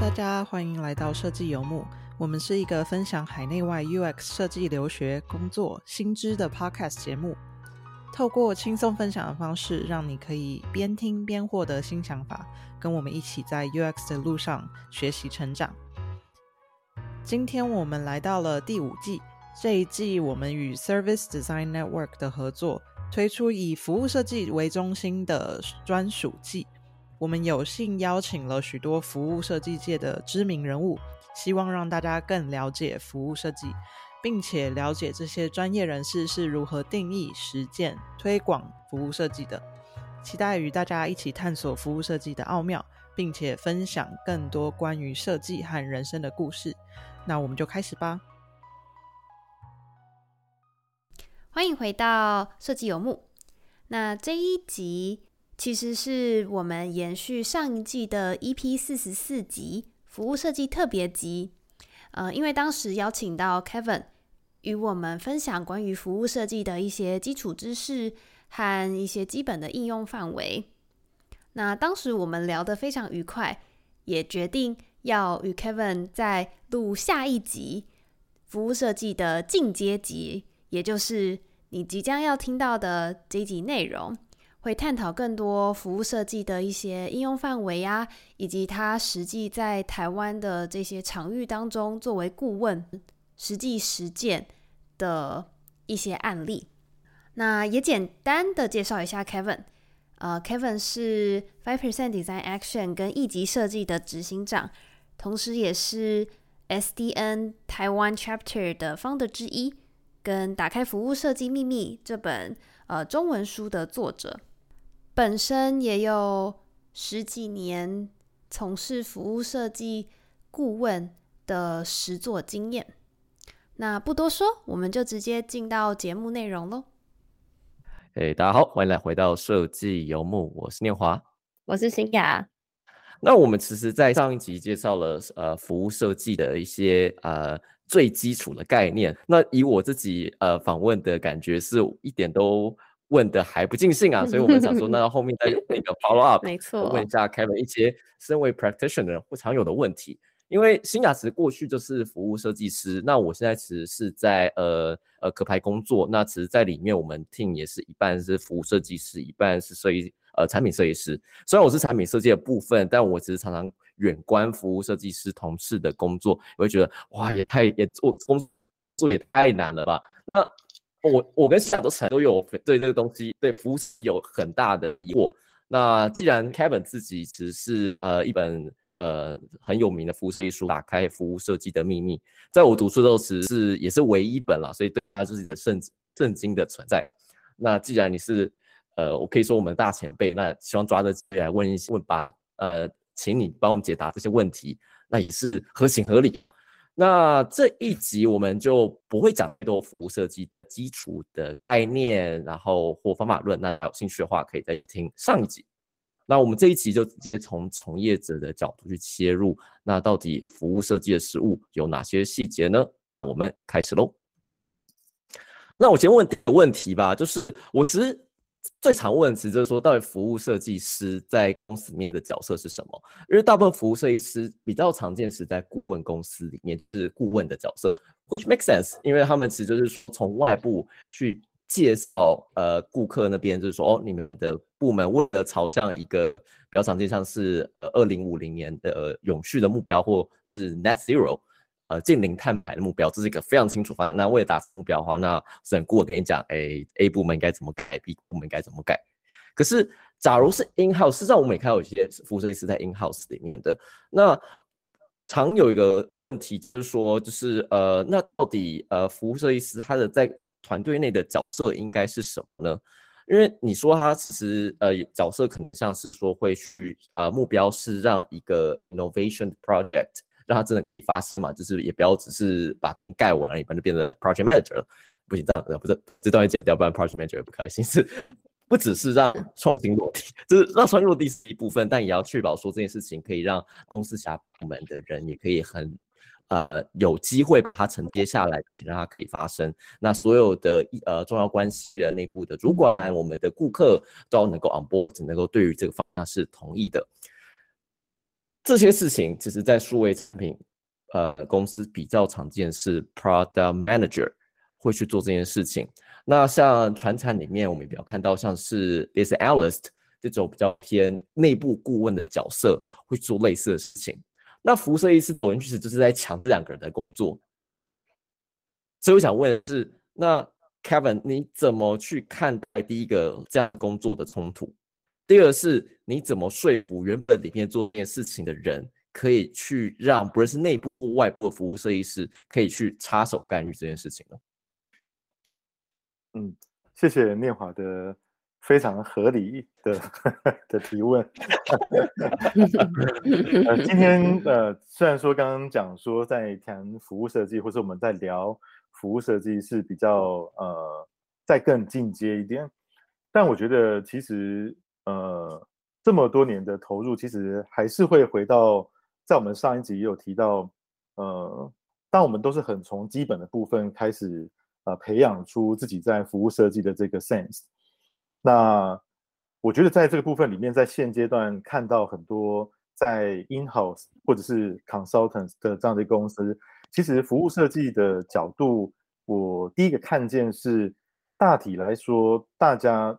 大家欢迎来到设计游牧。我们是一个分享海内外 UX 设计留学、工作新知的 Podcast 节目。透过轻松分享的方式，让你可以边听边获得新想法，跟我们一起在 UX 的路上学习成长。今天我们来到了第五季，这一季我们与 Service Design Network 的合作，推出以服务设计为中心的专属季。我们有幸邀请了许多服务设计界的知名人物，希望让大家更了解服务设计，并且了解这些专业人士是如何定义、实践、推广服务设计的。期待与大家一起探索服务设计的奥妙，并且分享更多关于设计和人生的故事。那我们就开始吧。欢迎回到设计游牧。那这一集。其实是我们延续上一季的 EP 四十四集服务设计特别集，呃，因为当时邀请到 Kevin 与我们分享关于服务设计的一些基础知识和一些基本的应用范围。那当时我们聊得非常愉快，也决定要与 Kevin 再录下一集服务设计的进阶集，也就是你即将要听到的这一集内容。会探讨更多服务设计的一些应用范围啊，以及他实际在台湾的这些场域当中作为顾问实际实践的一些案例。那也简单的介绍一下 Kevin，呃，Kevin 是 Five Percent Design Action 跟一级设计的执行长，同时也是 SDN 台湾 Chapter 的 founder 之一，跟《打开服务设计秘密》这本呃中文书的作者。本身也有十几年从事服务设计顾问的实作经验。那不多说，我们就直接进到节目内容喽。哎，大家好，欢迎来回到设计游牧，我是念华，我是新雅。那我们其实，在上一集介绍了呃服务设计的一些呃最基础的概念。那以我自己呃访问的感觉，是一点都。问的还不尽兴啊，所以我们想说，那后面再那个 follow up，没错，问一下 Kevin 一些身为 practitioner 不常有的问题。因为新雅慈过去就是服务设计师，那我现在其实是在呃呃壳牌工作，那其实在里面我们 team 也是一半是服务设计师，一半是设计呃产品设计师。虽然我是产品设计的部分，但我其实常常远观服务设计师同事的工作，我会觉得哇，也太也做工作也太难了吧？那我我跟夏都成都有对这个东西对服务有很大的疑惑。那既然 Kevin 自己只是呃一本呃很有名的服务设计书，打开服务设计的秘密，在我读书的时候是也是唯一一本了，所以对他是一个圣圣经的存在。那既然你是呃我可以说我们大前辈，那希望抓着机会来问一问吧，呃，请你帮我们解答这些问题，那也是合情合理。那这一集我们就不会讲太多服务设计基础的概念，然后或方法论。那有兴趣的话，可以再听上一集。那我们这一集就直接从从业者的角度去切入。那到底服务设计的实物有哪些细节呢？我们开始喽。那我先问个问题吧，就是我其实。最常问的词就是说，到底服务设计师在公司里面的角色是什么？因为大部分服务设计师比较常见是在顾问公司里面是顾问的角色，which makes sense，因为他们其实就是从外部去介绍呃顾客那边，就是说哦，你们的部门为了朝向一个比较常见像是呃二零五零年的永续的目标，或是 net zero。呃，近零碳排的目标，这是一个非常清楚方案。那为了达成目标的话，那审顾问跟你讲，哎，A 部门该怎么改，B 部门该怎么改。可是，假如是 in house，实际上我们也看到有些服务设计师在 in house 里面的。那常有一个问题就是说，就是呃，那到底呃，服务设计师他的在团队内的角色应该是什么呢？因为你说他其实呃角色可能像是说会去啊，目标是让一个 innovation project。让他真的发生嘛，就是也不要只是把盖完，一般就变成 project manager 了。不行，这样不是这段要剪掉，不然 project manager 也不开心。是不只是让创新落地，就是让创新落地是一部分，但也要确保说这件事情可以让公司其他部门的人也可以很呃有机会把它承接下来，让它可以发生。那所有的呃重要关系的内部的主管，我们的顾客都要能够 on board，能够对于这个方向是同意的。这些事情其实在数位产品呃公司比较常见，是 product manager 会去做这件事情。那像传产里面，我们比较看到像是 business analyst 这种比较偏内部顾问的角色，会做类似的事情。那服务设计师走进去时，就是在抢这两个人的工作。所以我想问的是，那 Kevin 你怎么去看待第一个这样工作的冲突？第二是你怎么说服原本里面做这件事情的人，可以去让不论是内部或外部的服务设计师可以去插手干预这件事情呢？嗯，谢谢念华的非常合理的 的提问。呃，今天呃，虽然说刚刚讲说在谈服务设计，或者我们在聊服务设计是比较呃再更进阶一点，但我觉得其实呃这么多年的投入，其实还是会回到在我们上一集也有提到，呃，当我们都是很从基本的部分开始。呃，培养出自己在服务设计的这个 sense。那我觉得在这个部分里面，在现阶段看到很多在 in house 或者是 consultants 的这样的公司，其实服务设计的角度，我第一个看见是大体来说，大家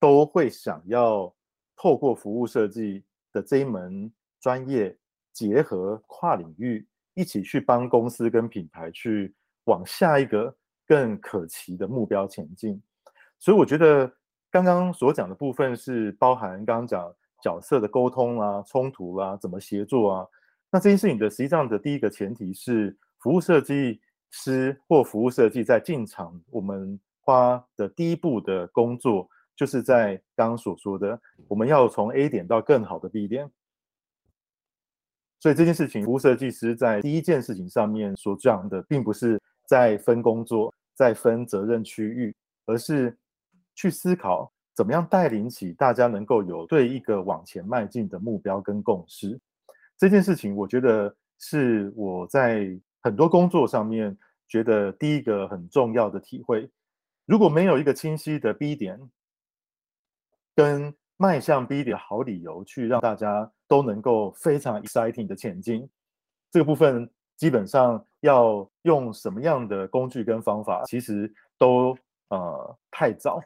都会想要透过服务设计的这一门专业，结合跨领域，一起去帮公司跟品牌去往下一个。更可期的目标前进，所以我觉得刚刚所讲的部分是包含刚刚讲角色的沟通啊、冲突啊、怎么协作啊。那这件事情的实际上的第一个前提是，服务设计师或服务设计在进场，我们花的第一步的工作，就是在刚刚所说的，我们要从 A 点到更好的 B 点。所以这件事情，服务设计师在第一件事情上面所讲的，并不是在分工作。在分责任区域，而是去思考怎么样带领起大家能够有对一个往前迈进的目标跟共识。这件事情，我觉得是我在很多工作上面觉得第一个很重要的体会。如果没有一个清晰的 B 点跟迈向 B 的好理由，去让大家都能够非常 exciting 的前进，这个部分。基本上要用什么样的工具跟方法，其实都呃太早，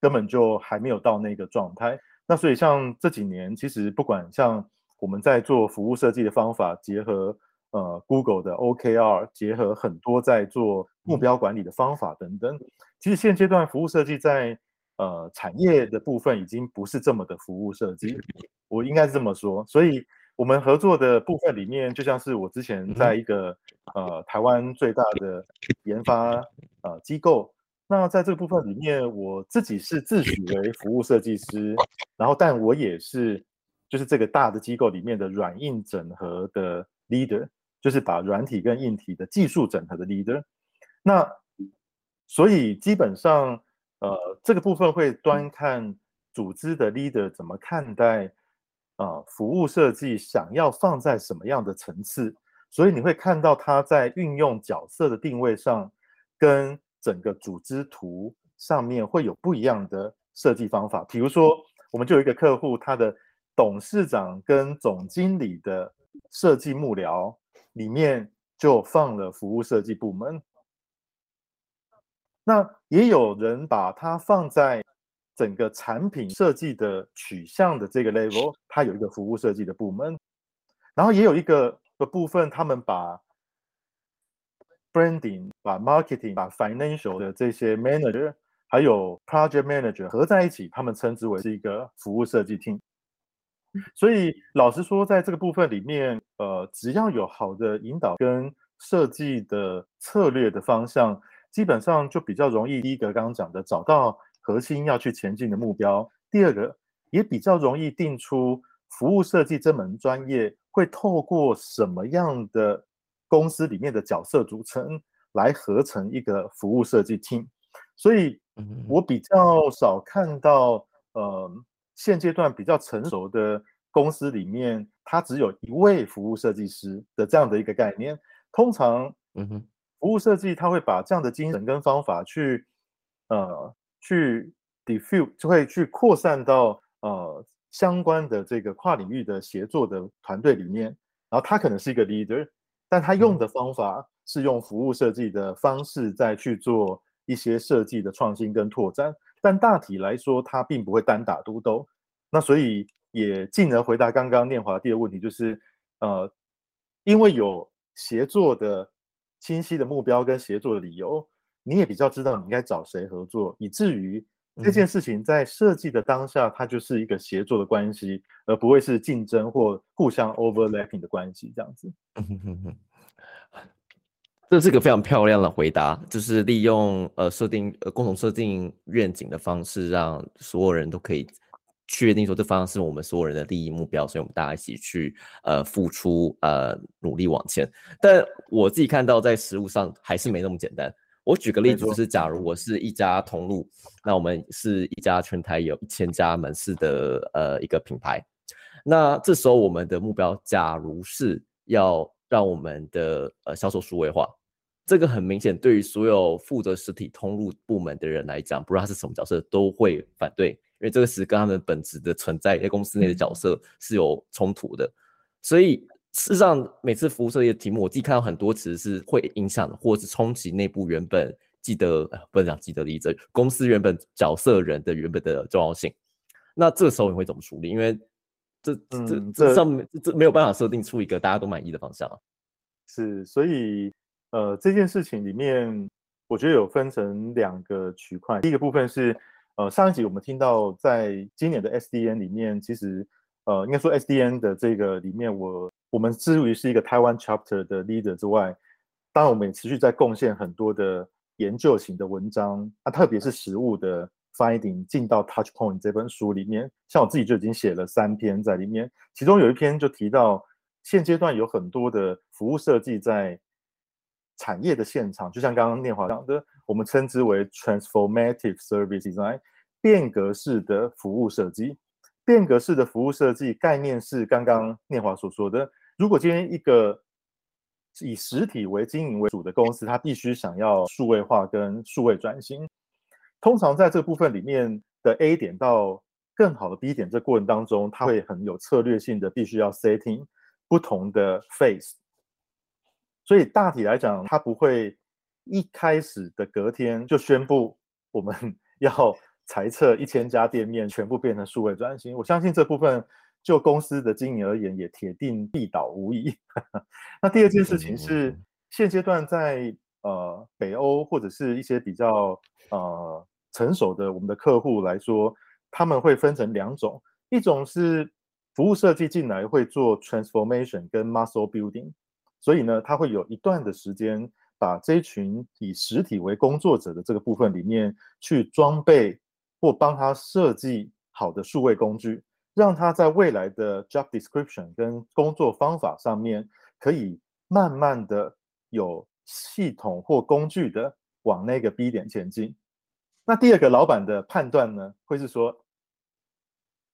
根本就还没有到那个状态。那所以像这几年，其实不管像我们在做服务设计的方法，结合呃 Google 的 OKR，结合很多在做目标管理的方法等等，其实现阶段服务设计在呃产业的部分已经不是这么的服务设计，我应该是这么说，所以。我们合作的部分里面，就像是我之前在一个呃台湾最大的研发呃机构，那在这个部分里面，我自己是自诩为服务设计师，然后但我也是就是这个大的机构里面的软硬整合的 leader，就是把软体跟硬体的技术整合的 leader。那所以基本上呃这个部分会端看组织的 leader 怎么看待。啊，服务设计想要放在什么样的层次？所以你会看到他在运用角色的定位上，跟整个组织图上面会有不一样的设计方法。比如说，我们就有一个客户，他的董事长跟总经理的设计幕僚里面就放了服务设计部门。那也有人把它放在。整个产品设计的取向的这个 level，它有一个服务设计的部门，然后也有一个的部分，他们把 branding、把 marketing、把 financial 的这些 manager，还有 project manager 合在一起，他们称之为是一个服务设计 team。所以老实说，在这个部分里面，呃，只要有好的引导跟设计的策略的方向，基本上就比较容易。第一个刚刚讲的，找到。核心要去前进的目标。第二个也比较容易定出服务设计这门专业会透过什么样的公司里面的角色组成来合成一个服务设计 team。所以，我比较少看到，呃，现阶段比较成熟的公司里面，它只有一位服务设计师的这样的一个概念。通常，嗯哼，服务设计他会把这样的精神跟方法去，呃。去 diffuse 就会去扩散到呃相关的这个跨领域的协作的团队里面，然后他可能是一个 leader，但他用的方法是用服务设计的方式再去做一些设计的创新跟拓展，但大体来说，他并不会单打独斗。那所以也进而回答刚刚念华第二个问题，就是呃，因为有协作的清晰的目标跟协作的理由，你也比较知道你应该找谁合作，以至于。这件事情在设计的当下，它就是一个协作的关系，而不会是竞争或互相 overlapping 的关系。这样子，这是个非常漂亮的回答，就是利用呃设定呃共同设定愿景的方式，让所有人都可以确定说这方向是我们所有人的利益目标，所以我们大家一起去呃付出呃努力往前。但我自己看到在实物上还是没那么简单。我举个例子，就是假如我是一家通路，那我们是一家全台有一千家门市的呃一个品牌，那这时候我们的目标，假如是要让我们的呃销售数位化，这个很明显，对于所有负责实体通路部门的人来讲，不论他是什么角色，都会反对，因为这个词跟他们本质的存在在公司内的角色是有冲突的，所以。事实上，每次服务设计的题目，我自己看到很多词是会影响或是冲击内部原本记得不能讲记得例子，公司原本角色人的原本的重要性。那这时候你会怎么处理？因为这这这上面这没有办法设定出一个大家都满意的方向啊。是，所以呃这件事情里面，我觉得有分成两个区块。第一个部分是呃上一集我们听到，在今年的 SDN 里面，其实呃应该说 SDN 的这个里面我。我们之于是一个台湾 chapter 的 leader 之外，当然我们也持续在贡献很多的研究型的文章，啊，特别是实物的 finding 进到 Touch Point 这本书里面，像我自己就已经写了三篇在里面，其中有一篇就提到现阶段有很多的服务设计在产业的现场，就像刚刚念华讲的，我们称之为 transformative service design 变革式的服务设计，变革式的服务设计概念是刚刚念华所说的。如果今天一个以实体为经营为主的公司，它必须想要数位化跟数位转型，通常在这部分里面的 A 点到更好的 B 点这过程当中，它会很有策略性的，必须要 setting 不同的 phase。所以大体来讲，它不会一开始的隔天就宣布我们 要裁撤一千家店面，全部变成数位转型。我相信这部分。就公司的经营而言，也铁定必倒无疑。那第二件事情是，现阶段在呃北欧或者是一些比较呃成熟的我们的客户来说，他们会分成两种，一种是服务设计进来会做 transformation 跟 muscle building，所以呢，他会有一段的时间把这一群以实体为工作者的这个部分里面去装备或帮他设计好的数位工具。让他在未来的 job description 跟工作方法上面，可以慢慢的有系统或工具的往那个 B 点前进。那第二个老板的判断呢，会是说，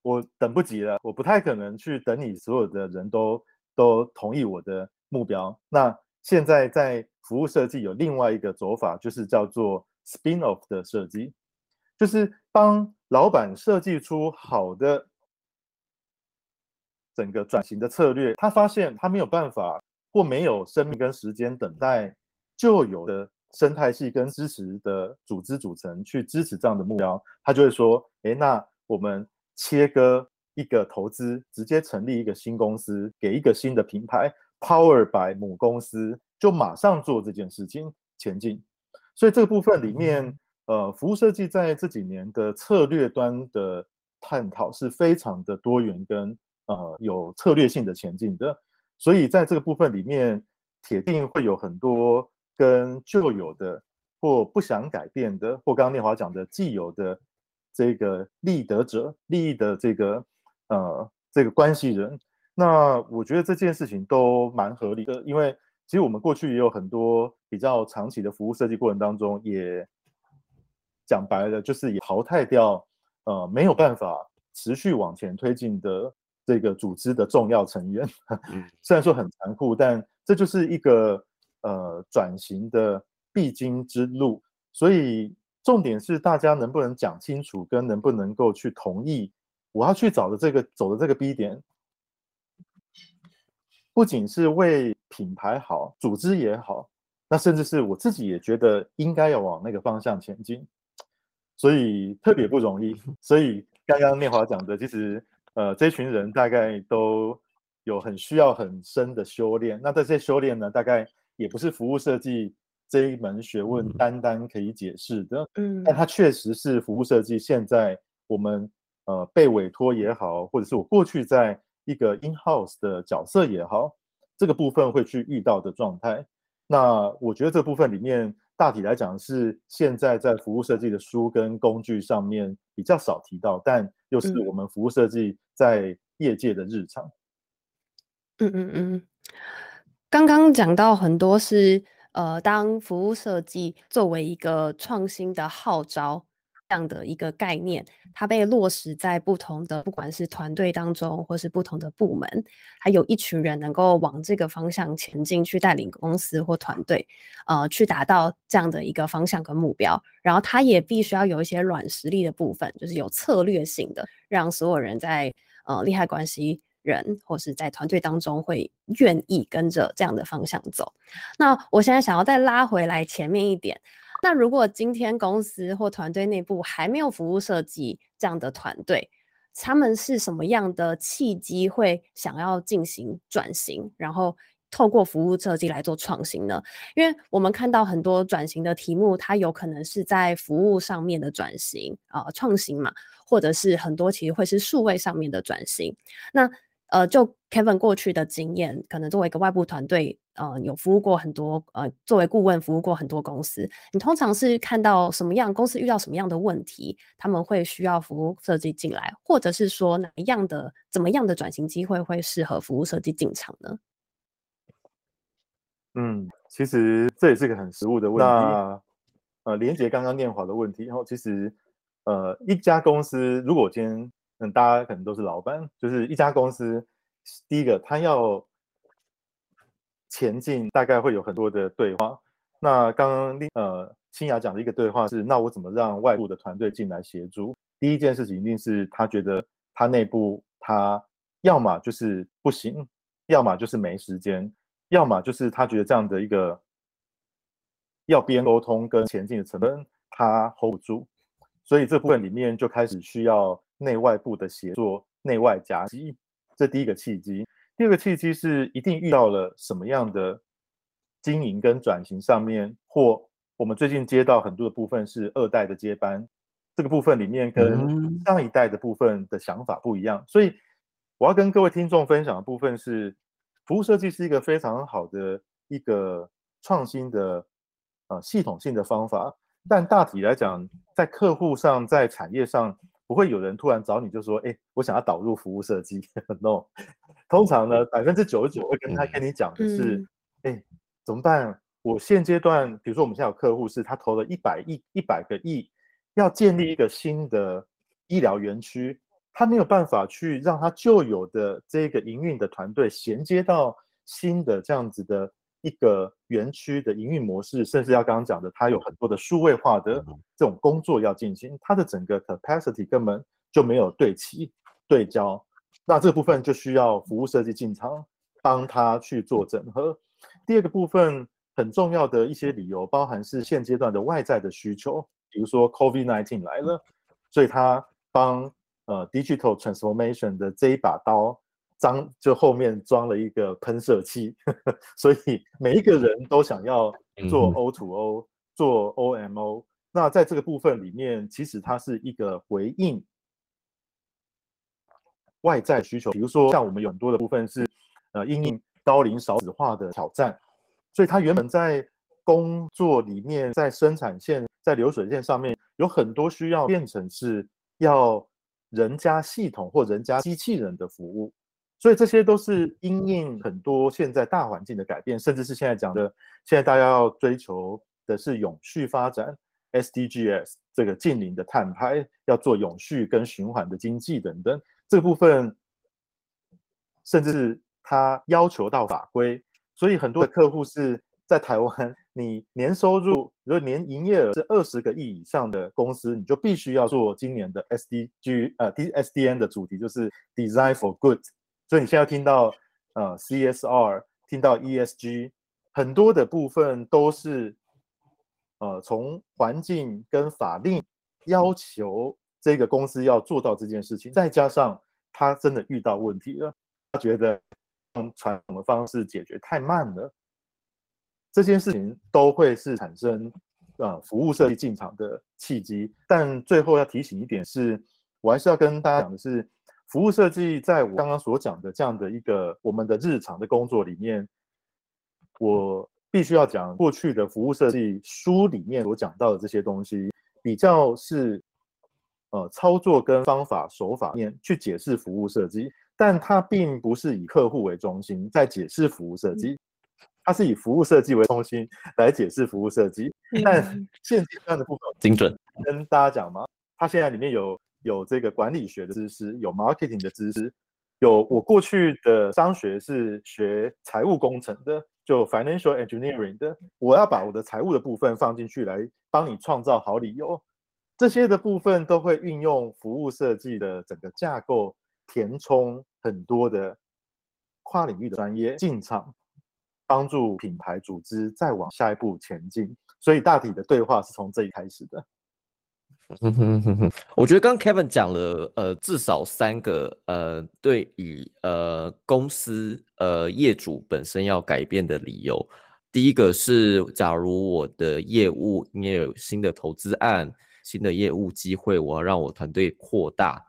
我等不及了，我不太可能去等你所有的人都都同意我的目标。那现在在服务设计有另外一个走法，就是叫做 spin off 的设计，就是帮老板设计出好的。整个转型的策略，他发现他没有办法或没有生命跟时间等待旧有的生态系跟支持的组织组成去支持这样的目标，他就会说：，哎，那我们切割一个投资，直接成立一个新公司，给一个新的品牌，Power by 母公司，就马上做这件事情前进。所以这个部分里面，呃，服务设计在这几年的策略端的探讨是非常的多元跟。呃，有策略性的前进的，所以在这个部分里面，铁定会有很多跟旧有的或不想改变的，或刚刚念华讲的既有的这个利得者、利益的这个呃这个关系人。那我觉得这件事情都蛮合理的，因为其实我们过去也有很多比较长期的服务设计过程当中，也讲白了就是也淘汰掉呃没有办法持续往前推进的。这个组织的重要成员，虽然说很残酷，但这就是一个呃转型的必经之路。所以重点是大家能不能讲清楚，跟能不能够去同意我要去找的这个走的这个 B 点，不仅是为品牌好，组织也好，那甚至是我自己也觉得应该要往那个方向前进，所以特别不容易。所以刚刚念华讲的，其实呃，这群人大概都有很需要很深的修炼。那这些修炼呢，大概也不是服务设计这一门学问单单可以解释的。嗯，但它确实是服务设计现在我们。呃，被委托也好，或者是我过去在一个 in house 的角色也好，这个部分会去遇到的状态。那我觉得这部分里面大体来讲是现在在服务设计的书跟工具上面比较少提到，但又是我们服务设计在业界的日常。嗯嗯嗯，刚刚讲到很多是呃，当服务设计作为一个创新的号召。这样的一个概念，它被落实在不同的，不管是团队当中，或是不同的部门，还有一群人能够往这个方向前进，去带领公司或团队，呃，去达到这样的一个方向跟目标。然后，它也必须要有一些软实力的部分，就是有策略性的，让所有人在呃利害关系人或是在团队当中会愿意跟着这样的方向走。那我现在想要再拉回来前面一点。那如果今天公司或团队内部还没有服务设计这样的团队，他们是什么样的契机会想要进行转型，然后透过服务设计来做创新呢？因为我们看到很多转型的题目，它有可能是在服务上面的转型啊，创新嘛，或者是很多其实会是数位上面的转型。那呃，就 Kevin 过去的经验，可能作为一个外部团队，呃，有服务过很多，呃，作为顾问服务过很多公司。你通常是看到什么样公司遇到什么样的问题，他们会需要服务设计进来，或者是说哪一样的怎么样的转型机会会适合服务设计进场呢？嗯，其实这也是个很实务的问题。那呃，连接刚刚念华的问题，然后其实呃，一家公司如果今天。嗯，大家可能都是老板，就是一家公司，第一个他要前进，大概会有很多的对话。那刚刚呃清雅讲的一个对话是，那我怎么让外部的团队进来协助？第一件事情一定是他觉得他内部他要么就是不行，要么就是没时间，要么就是他觉得这样的一个要边沟通跟前进的成本他 hold 不住，所以这部分里面就开始需要。内外部的协作，内外夹击，这第一个契机。第二个契机是一定遇到了什么样的经营跟转型上面，或我们最近接到很多的部分是二代的接班，这个部分里面跟上一代的部分的想法不一样。所以我要跟各位听众分享的部分是，服务设计是一个非常好的一个创新的呃系统性的方法，但大体来讲，在客户上，在产业上。不会有人突然找你，就说：“哎，我想要导入服务设计。”No，通常呢，百分之九十九会跟他跟你讲的是：“哎，怎么办？我现阶段，比如说我们现在有客户是他投了一百亿、一百个亿，要建立一个新的医疗园区，他没有办法去让他旧有的这个营运的团队衔接到新的这样子的。”一个园区的营运模式，甚至要刚刚讲的，他有很多的数位化的这种工作要进行，他的整个 capacity 根本就没有对齐对焦，那这个部分就需要服务设计进场帮他去做整合。第二个部分很重要的一些理由，包含是现阶段的外在的需求，比如说 COVID-19 来了，所以他帮呃 digital transformation 的这一把刀。装就后面装了一个喷射器，呵 呵所以每一个人都想要做 O to O，做 O M O。那在这个部分里面，其实它是一个回应外在需求。比如说，像我们有很多的部分是呃，应应高龄少子化的挑战，所以他原本在工作里面，在生产线、在流水线上面有很多需要变成是要人家系统或人家机器人的服务。所以这些都是因应很多现在大环境的改变，甚至是现在讲的，现在大家要追求的是永续发展，SDGs 这个近邻的碳排，要做永续跟循环的经济等等，这部分甚至是他要求到法规，所以很多的客户是在台湾你年收入如果年营业额是二十个亿以上的公司，你就必须要做今年的 SDG 呃 DSDN 的主题就是 Design for Good。所以你现在听到呃 CSR，听到 ESG，很多的部分都是呃从环境跟法令要求这个公司要做到这件事情，再加上他真的遇到问题了，他觉得用传统的方式解决太慢了。这件事情都会是产生呃服务设计进场的契机，但最后要提醒一点是，我还是要跟大家讲的是，服务设计在我刚刚所讲的这样的一个我们的日常的工作里面，我必须要讲过去的服务设计书里面所讲到的这些东西，比较是呃操作跟方法手法面去解释服务设计，但它并不是以客户为中心在解释服务设计。它是以服务设计为中心来解释服务设计，但现阶段的部分精准跟大家讲吗，它现在里面有有这个管理学的知识，有 marketing 的知识，有我过去的商学是学财务工程的，就 financial engineering 的，我要把我的财务的部分放进去来帮你创造好理由，这些的部分都会运用服务设计的整个架构填充很多的跨领域的专业进场。帮助品牌组织再往下一步前进，所以大体的对话是从这里开始的。嗯哼哼哼，我觉得刚 Kevin 讲了，呃，至少三个，呃，对于呃公司呃业主本身要改变的理由。第一个是，假如我的业务因为有新的投资案、新的业务机会，我要让我团队扩大。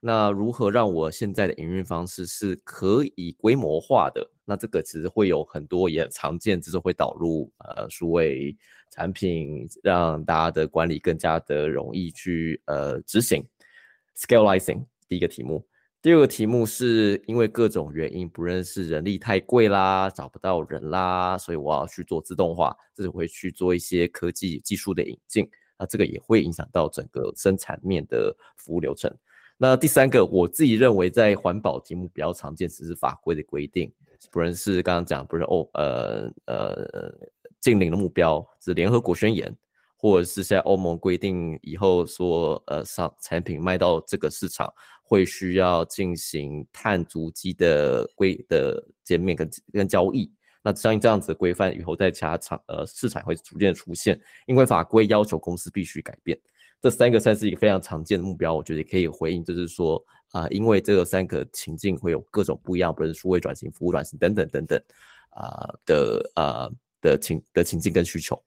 那如何让我现在的营运方式是可以规模化的？那这个其实会有很多也常见，就是会导入呃数位产品，让大家的管理更加的容易去呃执行。Scaleizing 第一个题目，第二个题目是因为各种原因，不认识人力太贵啦，找不到人啦，所以我要去做自动化，这是会去做一些科技技术的引进，那这个也会影响到整个生产面的服务流程。那第三个，我自己认为在环保题目比较常见，只是法规的规定，不论是刚刚讲，不是哦，呃呃，近零的目标是联合国宣言，或者是现在欧盟规定以后说，呃，商产品卖到这个市场会需要进行碳足迹的规的减免跟跟交易。那相应这样子的规范以后在其他场呃市场会逐渐出现，因为法规要求公司必须改变。这三个算是一个非常常见的目标，我觉得可以回应，就是说啊，因为这个三个情境会有各种不一样，不论是数位转型、服务转型等等等等啊的啊的情的情境跟需求。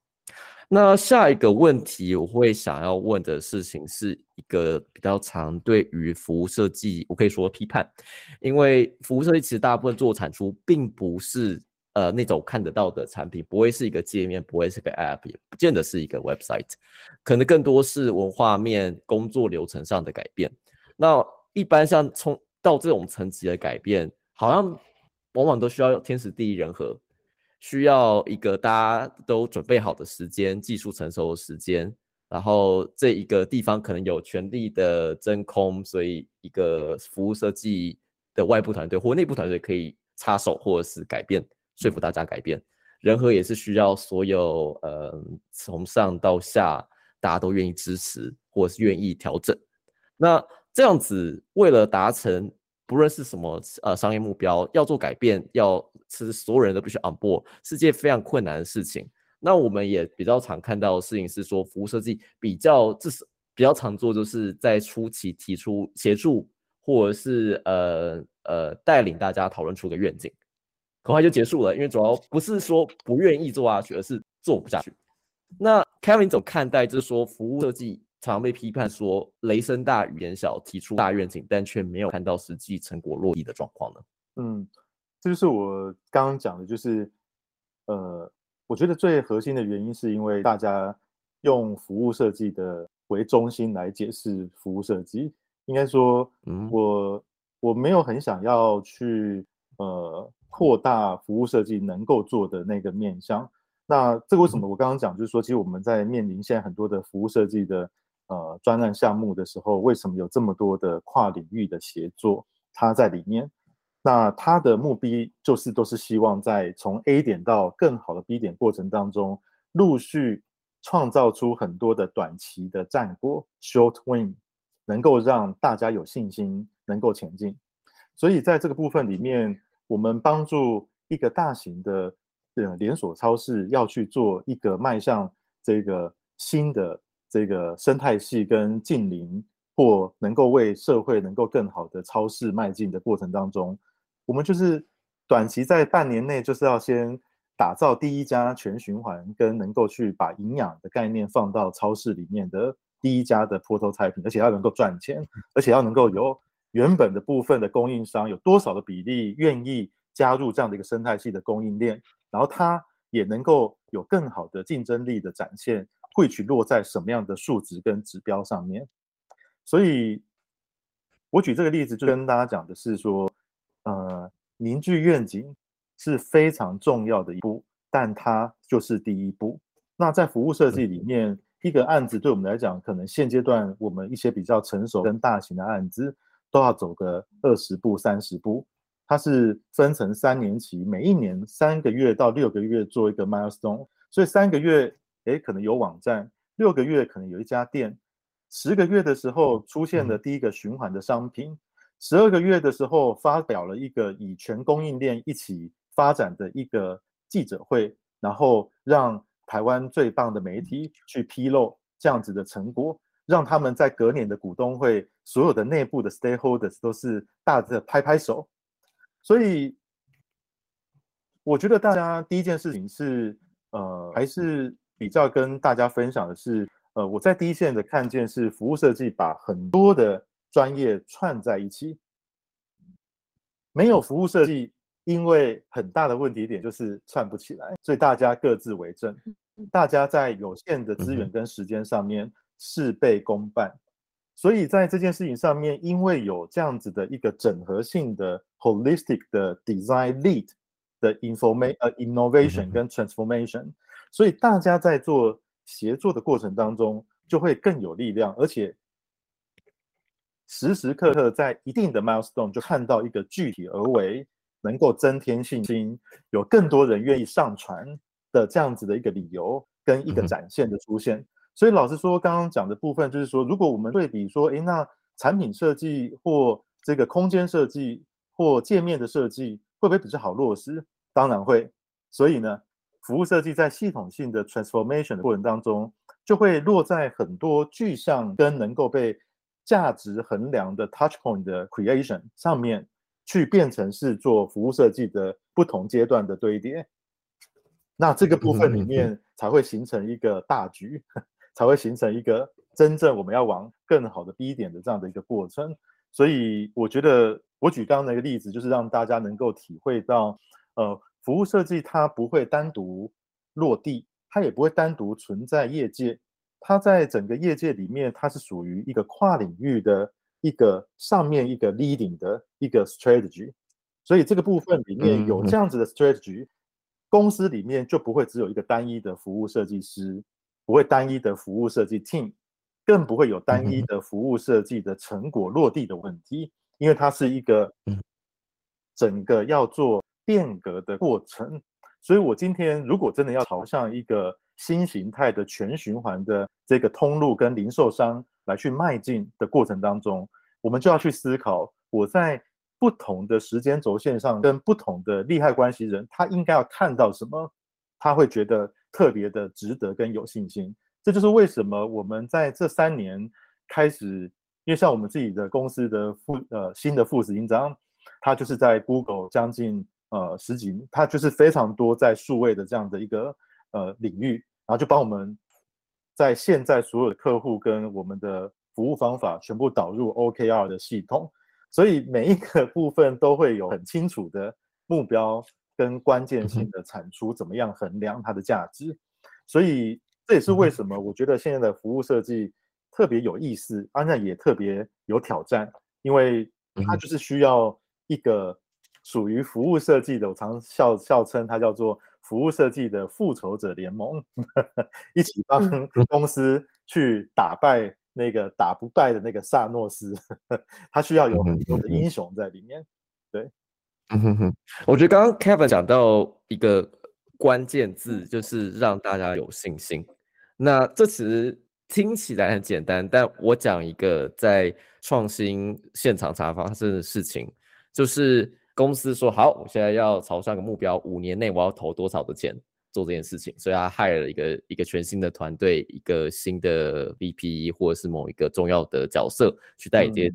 那下一个问题我会想要问的事情是一个比较常对于服务设计，我可以说批判，因为服务设计其实大部分做产出并不是。呃，那种看得到的产品不会是一个界面，不会是个 App，也不见得是一个 Website，可能更多是文化面、工作流程上的改变。那一般像从到这种层级的改变，好像往往都需要天时地利人和，需要一个大家都准备好的时间、技术成熟的时间，然后这一个地方可能有权力的真空，所以一个服务设计的外部团队或内部团队可以插手或者是改变。说服大家改变，人和也是需要所有呃从上到下大家都愿意支持或是愿意调整。那这样子为了达成不论是什么呃商业目标，要做改变，要是所有人都必须 on board，是件非常困难的事情。那我们也比较常看到的事情是说，服务设计比较至少比较常做，就是在初期提出协助或者是呃呃带领大家讨论出个愿景。很快就结束了，因为主要不是说不愿意做下去，而是做不下去。那 Kevin 怎么看待，就是说服务设计常被批判说雷声大雨点小，提出大愿景，但却没有看到实际成果落地的状况呢？嗯，这就是我刚刚讲的，就是呃，我觉得最核心的原因是因为大家用服务设计的为中心来解释服务设计，应该说，嗯，我我没有很想要去呃。扩大服务设计能够做的那个面向，那这个为什么我刚刚讲，就是说，其实我们在面临现在很多的服务设计的呃专案项目的时候，为什么有这么多的跨领域的协作？它在里面，那它的目的就是都是希望在从 A 点到更好的 B 点过程当中，陆续创造出很多的短期的战果 （short win），能够让大家有信心能够前进。所以在这个部分里面，我们帮助一个大型的呃连锁超市要去做一个迈向这个新的这个生态系跟近邻，或能够为社会能够更好的超市迈进的过程当中，我们就是短期在半年内就是要先打造第一家全循环跟能够去把营养的概念放到超市里面的第一家的 prototype，而且要能够赚钱，而且要能够有。原本的部分的供应商有多少的比例愿意加入这样的一个生态系的供应链，然后它也能够有更好的竞争力的展现，会去落在什么样的数值跟指标上面？所以，我举这个例子就跟大家讲的是说，呃，凝聚愿景是非常重要的一步，但它就是第一步。那在服务设计里面，一个案子对我们来讲，可能现阶段我们一些比较成熟跟大型的案子。都要走个二十步、三十步，它是分成三年期，每一年三个月到六个月做一个 milestone，所以三个月，诶，可能有网站；六个月可能有一家店；十个月的时候出现了第一个循环的商品；十二个月的时候发表了一个以全供应链一起发展的一个记者会，然后让台湾最棒的媒体去披露这样子的成果。让他们在隔年的股东会，所有的内部的 stakeholders 都是大的拍拍手。所以，我觉得大家第一件事情是，呃，还是比较跟大家分享的是，呃，我在第一线的看见是服务设计把很多的专业串在一起。没有服务设计，因为很大的问题点就是串不起来，所以大家各自为政，大家在有限的资源跟时间上面。事倍功半，所以在这件事情上面，因为有这样子的一个整合性的 holistic 的 design lead 的 information 呃 innovation 跟 transformation，所以大家在做协作的过程当中就会更有力量，而且时时刻刻在一定的 milestone 就看到一个具体而为，能够增添信心，有更多人愿意上传的这样子的一个理由跟一个展现的出现。所以老实说，刚刚讲的部分就是说，如果我们对比说，诶，那产品设计或这个空间设计或界面的设计会不会比较好落实？当然会。所以呢，服务设计在系统性的 transformation 的过程当中，就会落在很多具象跟能够被价值衡量的 touch point 的 creation 上面，去变成是做服务设计的不同阶段的堆叠。那这个部分里面才会形成一个大局。才会形成一个真正我们要往更好的 B 点的这样的一个过程，所以我觉得我举刚刚那个例子，就是让大家能够体会到，呃，服务设计它不会单独落地，它也不会单独存在业界，它在整个业界里面，它是属于一个跨领域的一个上面一个 leading 的一个 strategy，所以这个部分里面有这样子的 strategy，公司里面就不会只有一个单一的服务设计师。不会单一的服务设计 team，更不会有单一的服务设计的成果落地的问题，因为它是一个整个要做变革的过程。所以我今天如果真的要朝向一个新形态的全循环的这个通路跟零售商来去迈进的过程当中，我们就要去思考，我在不同的时间轴线上跟不同的利害关系人，他应该要看到什么，他会觉得。特别的值得跟有信心，这就是为什么我们在这三年开始，因为像我们自己的公司的副呃新的副执行长，他就是在 Google 将近呃十几，他就是非常多在数位的这样的一个呃领域，然后就帮我们在现在所有的客户跟我们的服务方法全部导入 OKR 的系统，所以每一个部分都会有很清楚的目标。跟关键性的产出怎么样衡量它的价值？所以这也是为什么我觉得现在的服务设计特别有意思，当然也特别有挑战，因为它就是需要一个属于服务设计的，我常笑笑称它叫做服务设计的复仇者联盟，一起帮公司去打败那个打不败的那个萨诺斯，他需要有很多的英雄在里面，对。嗯哼哼，我觉得刚刚 Kevin 讲到一个关键字就是让大家有信心。那这其实听起来很简单，但我讲一个在创新现场才发生的事情，就是公司说好，我现在要朝向个目标，五年内我要投多少的钱做这件事情，所以他害了一个一个全新的团队，一个新的 VP 或者是某一个重要的角色去代理这些。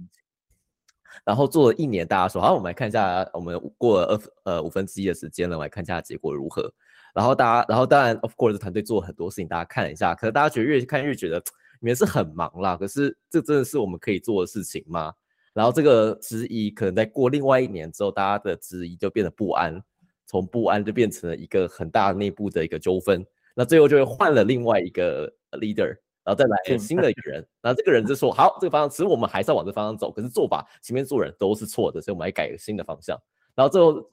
然后做了一年，大家说好，我们来看一下，我们过了二呃五分之一的时间了，我来看一下结果如何。然后大家，然后当然，of course，团队做了很多事情，大家看一下。可是大家觉得越看越觉得你们是很忙啦。可是这真的是我们可以做的事情吗？然后这个质疑可能在过另外一年之后，大家的质疑就变得不安，从不安就变成了一个很大内部的一个纠纷。那最后就会换了另外一个 leader。然后再来新的一个人，然后这个人就说：“好，这个方向，其实我们还是要往这方向走，可是做法前面做人都是错的，所以我们来改个新的方向。”然后最后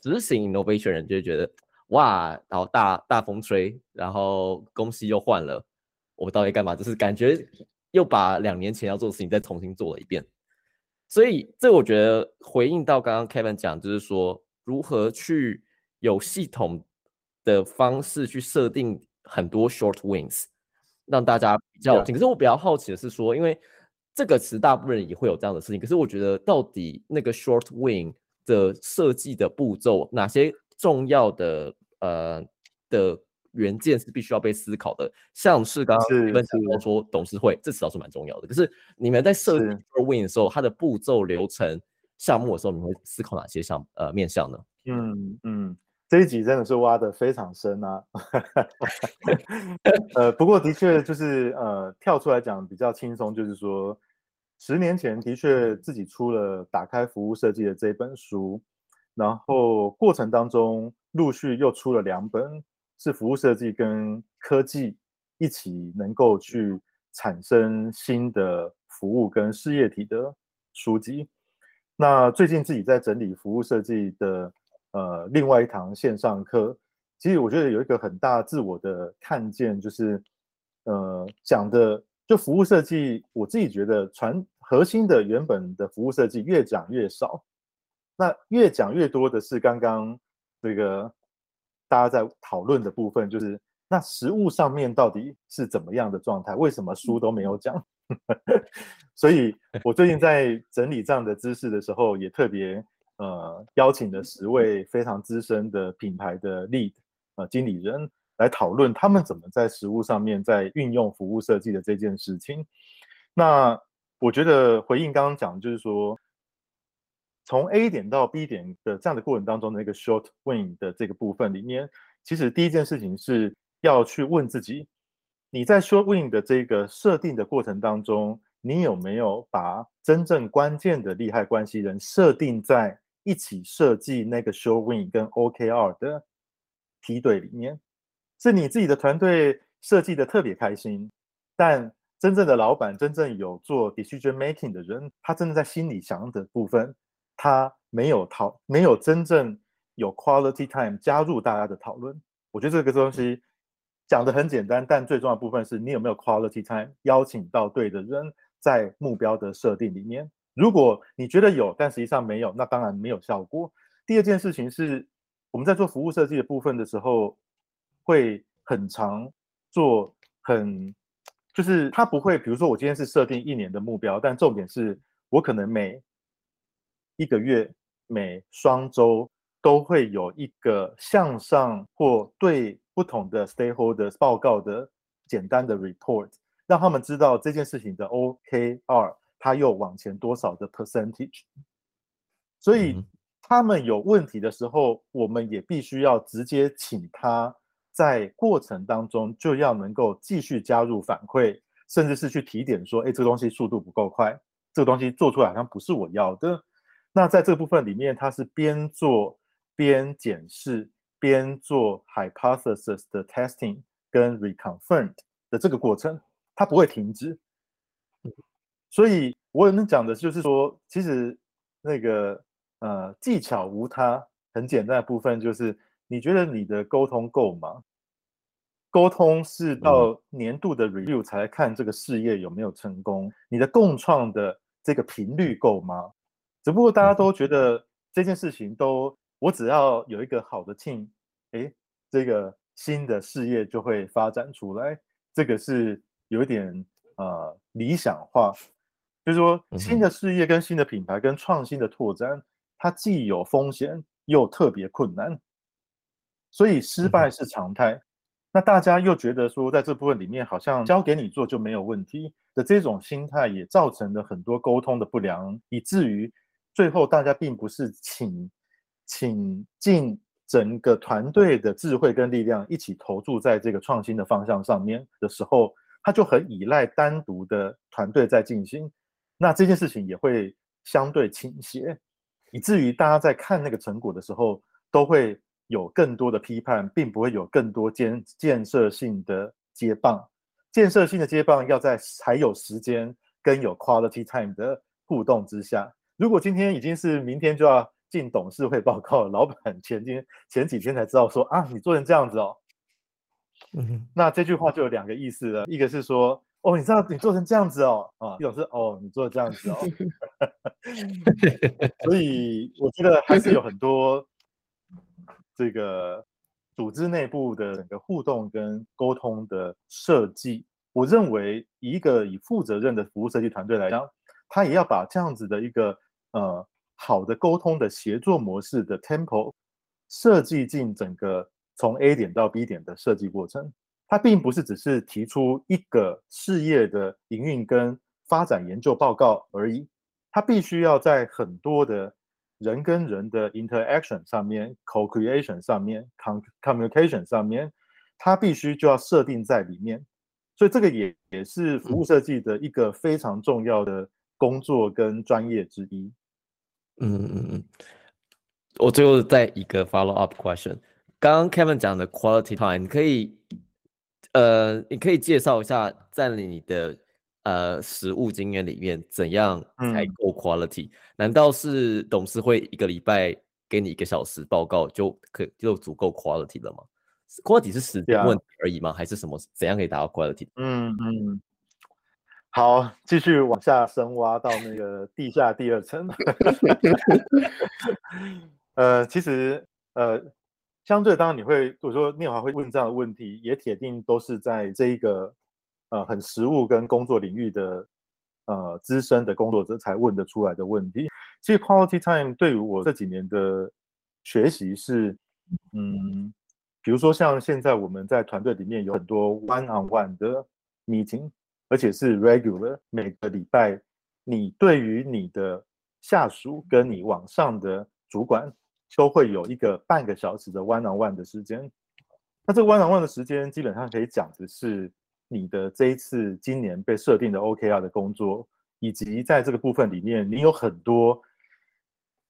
执行 innovation 人就觉得：“哇，然后大大风吹，然后公司又换了，我们到底干嘛？就是感觉又把两年前要做的事情再重新做了一遍。”所以这我觉得回应到刚刚 Kevin 讲，就是说如何去有系统的方式去设定很多 short wins。让大家比较，可是我比较好奇的是说，因为这个词大部分人也会有这样的事情，可是我觉得到底那个 short wing 的设计的步骤，哪些重要的呃的元件是必须要被思考的？像是刚刚分享到说董事会，这词倒是蛮重要的。可是你们在设计 short wing 的时候，它的步骤流程项目的时候，你会思考哪些项呃面向呢？嗯嗯。这一集真的是挖的非常深啊，呃，不过的确就是呃跳出来讲比较轻松，就是说十年前的确自己出了打开服务设计的这本书，然后过程当中陆续又出了两本是服务设计跟科技一起能够去产生新的服务跟事业体的书籍，那最近自己在整理服务设计的。呃，另外一堂线上课，其实我觉得有一个很大自我的看见，就是呃讲的就服务设计，我自己觉得传核心的原本的服务设计越讲越少，那越讲越多的是刚刚这个大家在讨论的部分，就是那实物上面到底是怎么样的状态？为什么书都没有讲？所以我最近在整理这样的知识的时候，也特别。呃，邀请了十位非常资深的品牌的 lead 呃经理人来讨论他们怎么在实物上面在运用服务设计的这件事情。那我觉得回应刚刚讲，就是说从 A 点到 B 点的这样的过程当中的一个 short win 的这个部分里面，其实第一件事情是要去问自己，你在 short win 的这个设定的过程当中，你有没有把真正关键的利害关系人设定在？一起设计那个 show win 跟 OKR 的梯队里面，是你自己的团队设计的特别开心，但真正的老板，真正有做 decision making 的人，他真的在心里想的部分，他没有讨，没有真正有 quality time 加入大家的讨论。我觉得这个东西讲的很简单，但最重要的部分是你有没有 quality time 邀请到对的人，在目标的设定里面。如果你觉得有，但实际上没有，那当然没有效果。第二件事情是，我们在做服务设计的部分的时候，会很常做很，就是它不会，比如说我今天是设定一年的目标，但重点是我可能每一个月、每双周都会有一个向上或对不同的 stakeholders 报告的简单的 report，让他们知道这件事情的 OKR。他又往前多少的 percentage？所以他们有问题的时候，我们也必须要直接请他在过程当中就要能够继续加入反馈，甚至是去提点说：“哎，这个东西速度不够快，这个东西做出来好像不是我要的。”那在这个部分里面，他是边做边检视，边做 hypothesis 的 testing 跟 reconfirmed 的这个过程，他不会停止。所以我能讲的就是说，其实那个呃技巧无他，很简单的部分就是，你觉得你的沟通够吗？沟通是到年度的 review 才看这个事业有没有成功，你的共创的这个频率够吗？只不过大家都觉得这件事情都，我只要有一个好的 team，哎，这个新的事业就会发展出来。这个是有一点呃理想化，就是说新的事业跟新的品牌跟创新的拓展，它既有风险又特别困难，所以失败是常态。那大家又觉得说，在这部分里面好像交给你做就没有问题的这种心态，也造成了很多沟通的不良，以至于最后大家并不是请请尽整个团队的智慧跟力量一起投注在这个创新的方向上面的时候，他就很依赖单独的团队在进行，那这件事情也会相对倾斜，以至于大家在看那个成果的时候都会。有更多的批判，并不会有更多建建设性的接棒。建设性的接棒要在还有时间跟有 quality time 的互动之下。如果今天已经是明天就要进董事会报告，老板前天前几天才知道说啊，你做成这样子哦，嗯，那这句话就有两个意思了，一个是说哦，你知道你做成这样子哦，啊，一种是哦，你做这样子哦，所以我觉得还是有很多。这个组织内部的整个互动跟沟通的设计，我认为一个以负责任的服务设计团队来讲，他也要把这样子的一个呃好的沟通的协作模式的 tempo 设计进整个从 A 点到 B 点的设计过程。它并不是只是提出一个事业的营运跟发展研究报告而已，它必须要在很多的。人跟人的 interaction 上面，co-creation 上面，communication 上面，它必须就要设定在里面，所以这个也也是服务设计的一个非常重要的工作跟专业之一。嗯嗯嗯，我最后再一个 follow up question，刚刚 Kevin 讲的 quality time，你可以呃，你可以介绍一下在你的。呃，实物经验里面怎样才够 quality？难道是董事会一个礼拜给你一个小时报告就可就足够 quality 了吗？quality 是时间问题而已吗？还是什么？怎样可以达到 quality？嗯嗯。好，继续往下深挖到那个地下第二层。呃，其实呃，相对当然你会，如果说念华会问这样的问题，也铁定都是在这一个。呃，很实务跟工作领域的呃资深的工作者才问得出来的问题。其实 quality time 对于我这几年的学习是，嗯，比如说像现在我们在团队里面有很多 one on one 的 meeting，而且是 regular，每个礼拜你对于你的下属跟你往上的主管都会有一个半个小时的 one on one 的时间。那这个 one on one 的时间基本上可以讲的是。你的这一次今年被设定的 OKR 的工作，以及在这个部分里面，你有很多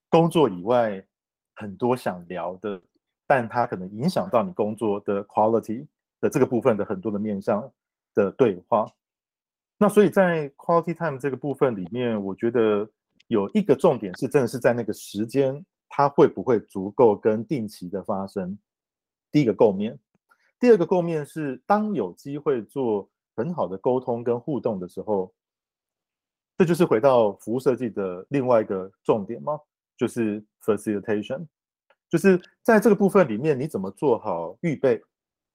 工作以外很多想聊的，但它可能影响到你工作的 quality 的这个部分的很多的面向的对话。那所以在 quality time 这个部分里面，我觉得有一个重点是，真的是在那个时间，它会不会足够跟定期的发生？第一个构面。第二个构面是，当有机会做很好的沟通跟互动的时候，这就是回到服务设计的另外一个重点吗？就是 facilitation，就是在这个部分里面，你怎么做好预备，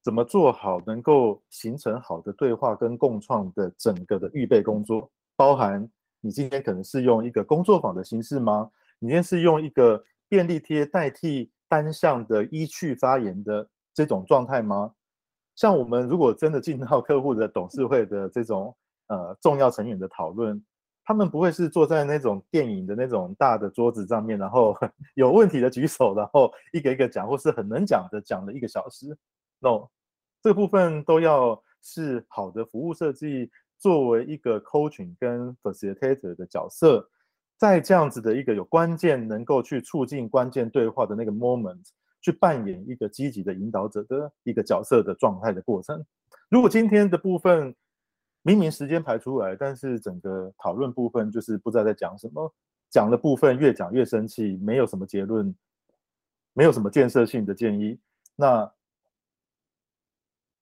怎么做好能够形成好的对话跟共创的整个的预备工作，包含你今天可能是用一个工作坊的形式吗？你今天是用一个便利贴代替单向的依序发言的？这种状态吗？像我们如果真的进到客户的董事会的这种呃重要成员的讨论，他们不会是坐在那种电影的那种大的桌子上面，然后 有问题的举手，然后一个一个讲，或是很能讲的讲了一个小时。No，这部分都要是好的服务设计作为一个 coaching 跟 facilitator 的角色，在这样子的一个有关键能够去促进关键对话的那个 moment。去扮演一个积极的引导者的一个角色的状态的过程。如果今天的部分明明时间排出来，但是整个讨论部分就是不知道在讲什么，讲的部分越讲越生气，没有什么结论，没有什么建设性的建议，那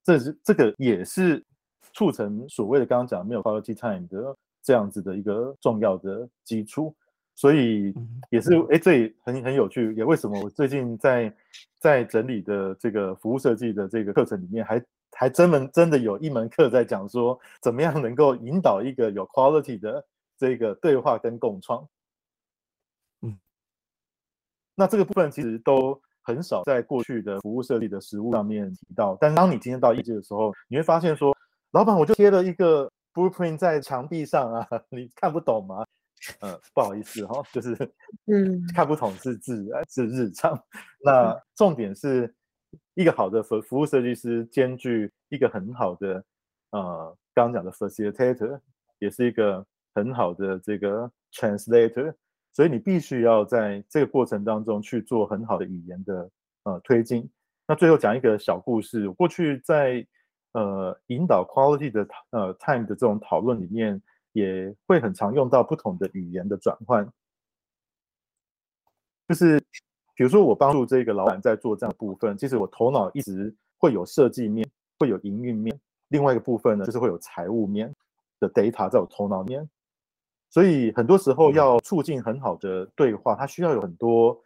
这是这个也是促成所谓的刚刚讲没有 quality time 的这样子的一个重要的基础。所以也是哎，这也很很有趣。也为什么我最近在在整理的这个服务设计的这个课程里面，还还专门真的有一门课在讲说，怎么样能够引导一个有 quality 的这个对话跟共创。嗯，那这个部分其实都很少在过去的服务设计的实务上面提到。但是当你今天到业界的时候，你会发现说，老板我就贴了一个 blueprint 在墙壁上啊，你看不懂吗？呃，不好意思哈，就是嗯，看不懂是自然是日常。那重点是。一个好的服服务设计师，兼具一个很好的呃，刚刚讲的 facilitator，也是一个很好的这个 translator，所以你必须要在这个过程当中去做很好的语言的呃推进。那最后讲一个小故事，我过去在呃引导 quality 的呃 time 的这种讨论里面，也会很常用到不同的语言的转换，就是。比如说，我帮助这个老板在做这样部分，其实我头脑一直会有设计面，会有营运面，另外一个部分呢，就是会有财务面的 data 在我头脑里面。所以很多时候要促进很好的对话，它需要有很多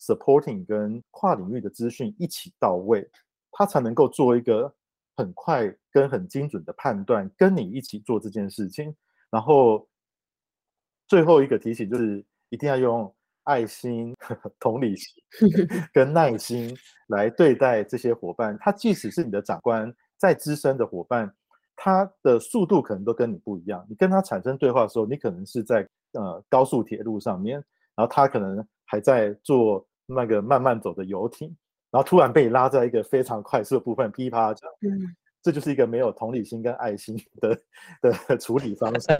supporting 跟跨领域的资讯一起到位，它才能够做一个很快跟很精准的判断，跟你一起做这件事情。然后最后一个提醒就是一定要用。爱心、同理心 跟耐心来对待这些伙伴。他即使是你的长官，再资深的伙伴，他的速度可能都跟你不一样。你跟他产生对话的时候，你可能是在呃高速铁路上面，然后他可能还在坐那个慢慢走的游艇，然后突然被你拉在一个非常快速的部分，噼啪讲。嗯，这就是一个没有同理心跟爱心的的处理方式。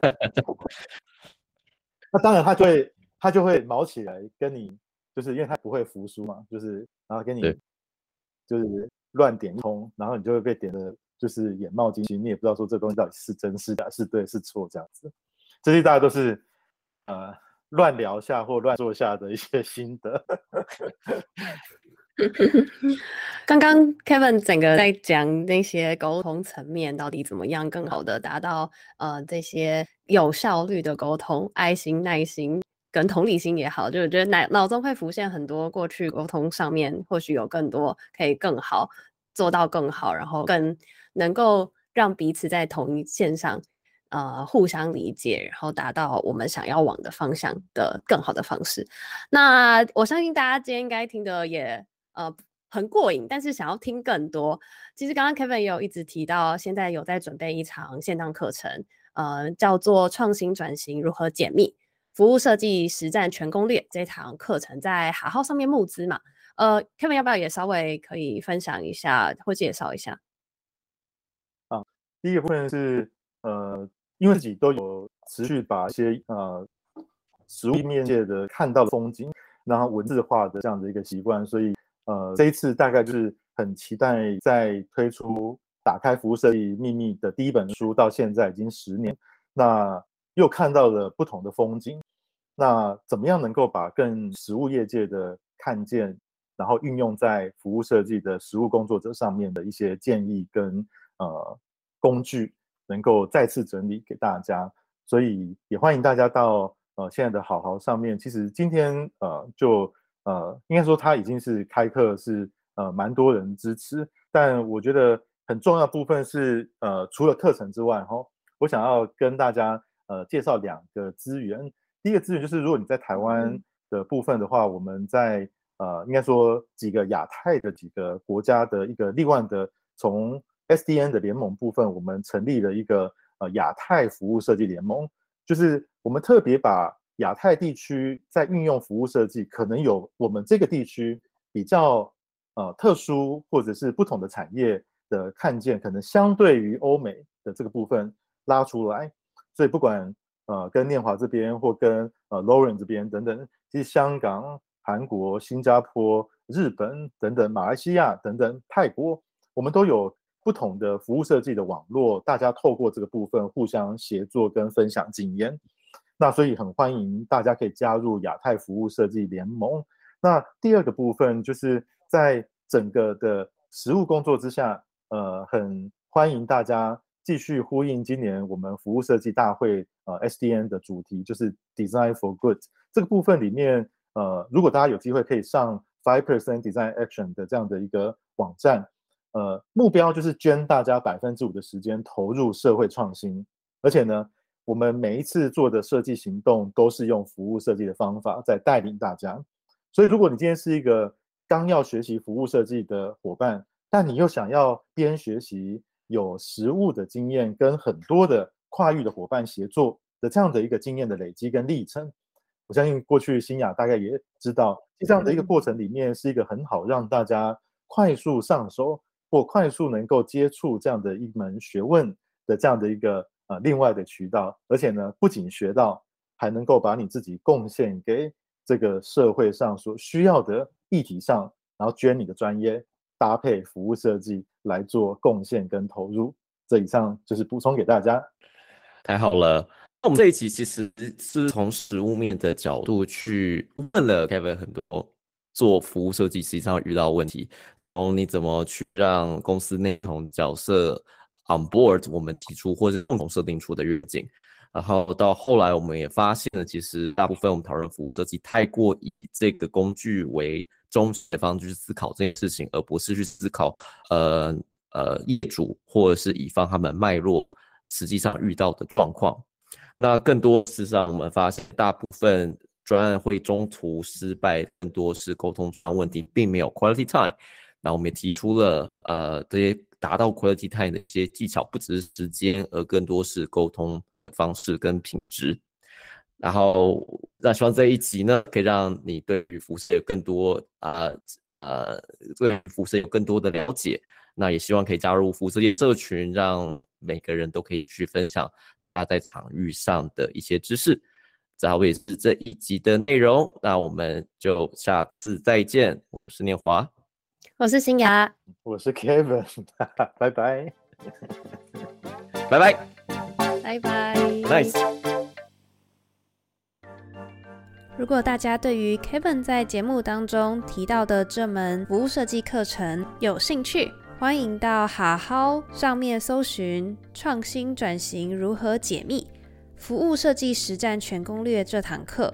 那当然，他就会。他就会毛起来跟你，就是因为他不会服输嘛，就是然后跟你就是乱点一通，然后你就会被点的，就是眼冒金星，你也不知道说这东西到底是真是假，是对是错这样子。这些大家都是呃乱聊下或乱做下的一些心得。刚刚 Kevin 整个在讲那些沟通层面到底怎么样更好的达到呃这些有效率的沟通，爱心耐心。跟同理心也好，就是觉得脑脑中会浮现很多过去沟通上面或许有更多可以更好做到更好，然后更能够让彼此在同一线上，呃，互相理解，然后达到我们想要往的方向的更好的方式。那我相信大家今天应该听的也呃很过瘾，但是想要听更多，其实刚刚 Kevin 也有一直提到，现在有在准备一场线上课程，呃，叫做创新转型如何解密。服务设计实战全攻略这堂课程在海号上面募资嘛？呃，Kevin 要不要也稍微可以分享一下或介绍一下？啊，第一个部分是呃，因为自己都有持续把一些呃实物面界的看到的风景，然后文字化的这样的一个习惯，所以呃，这一次大概就是很期待在推出打开服务设计秘密的第一本书，到现在已经十年，那又看到了不同的风景。那怎么样能够把更实务业界的看见，然后运用在服务设计的实务工作者上面的一些建议跟呃工具，能够再次整理给大家。所以也欢迎大家到呃现在的好好上面。其实今天呃就呃应该说他已经是开课是呃蛮多人支持，但我觉得很重要部分是呃除了课程之外哈，我想要跟大家呃介绍两个资源。第一个资源就是，如果你在台湾的部分的话，我们在呃，应该说几个亚太的几个国家的一个另外的从 SDN 的联盟部分，我们成立了一个呃亚太服务设计联盟，就是我们特别把亚太地区在运用服务设计，可能有我们这个地区比较呃特殊或者是不同的产业的看见，可能相对于欧美的这个部分拉出来，所以不管。呃，跟念华这边或跟呃 Lauren 这边等等，其实香港、韩国、新加坡、日本等等，马来西亚等等，泰国，我们都有不同的服务设计的网络，大家透过这个部分互相协作跟分享经验。那所以很欢迎大家可以加入亚太服务设计联盟。那第二个部分就是在整个的实务工作之下，呃，很欢迎大家。继续呼应今年我们服务设计大会呃 SDN 的主题，就是 Design for Good 这个部分里面，呃，如果大家有机会可以上 Five Percent Design Action 的这样的一个网站，呃，目标就是捐大家百分之五的时间投入社会创新，而且呢，我们每一次做的设计行动都是用服务设计的方法在带领大家，所以如果你今天是一个刚要学习服务设计的伙伴，但你又想要边学习有实物的经验，跟很多的跨域的伙伴协作的这样的一个经验的累积跟历程，我相信过去新雅大概也知道，这样的一个过程里面是一个很好让大家快速上手或快速能够接触这样的一门学问的这样的一个呃另外的渠道，而且呢，不仅学到，还能够把你自己贡献给这个社会上所需要的。议题上，然后捐你的专业，搭配服务设计来做贡献跟投入。这以上就是补充给大家。太好了，那我们这一集其实是从实物面的角度去问了 Kevin 很多做服务设计实际上遇到问题，从你怎么去让公司内同角色 on board 我们提出或者共同设定出的愿景。然后到后来，我们也发现了，其实大部分我们讨论服务设计太过以这个工具为中心方去思考这件事情，而不是去思考，呃呃，业主或者是乙方他们脉络实际上遇到的状况。那更多事实上，我们发现大部分专案会中途失败，更多是沟通上问题，并没有 quality time。那我们也提出了，呃，这些达到 quality time 的一些技巧，不只是时间，而更多是沟通。方式跟品质，然后那希望这一集呢，可以让你对于服饰有更多啊呃对服饰有更多的了解。那也希望可以加入辐射界社群，让每个人都可以去分享他在场域上的一些知识。这也是这一集的内容。那我们就下次再见。我是念华，我是新雅，我是 Kevin，拜拜，拜拜。拜拜，nice。如果大家对于 Kevin 在节目当中提到的这门服务设计课程有兴趣，欢迎到好好上面搜寻“创新转型如何解密服务设计实战全攻略”这堂课。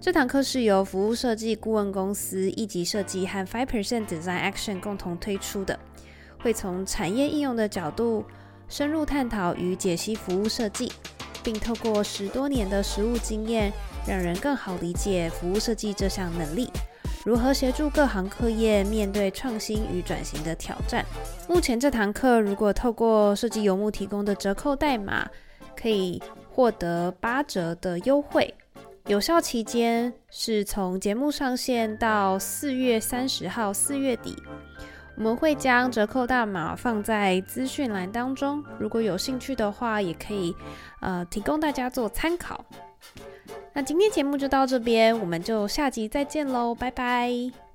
这堂课是由服务设计顾问公司一级设计和 Five Percent Design Action 共同推出的，会从产业应用的角度。深入探讨与解析服务设计，并透过十多年的实务经验，让人更好理解服务设计这项能力，如何协助各行各业面对创新与转型的挑战。目前这堂课如果透过设计游牧提供的折扣代码，可以获得八折的优惠，有效期间是从节目上线到四月三十号，四月底。我们会将折扣代码放在资讯栏当中，如果有兴趣的话，也可以呃提供大家做参考。那今天节目就到这边，我们就下集再见喽，拜拜。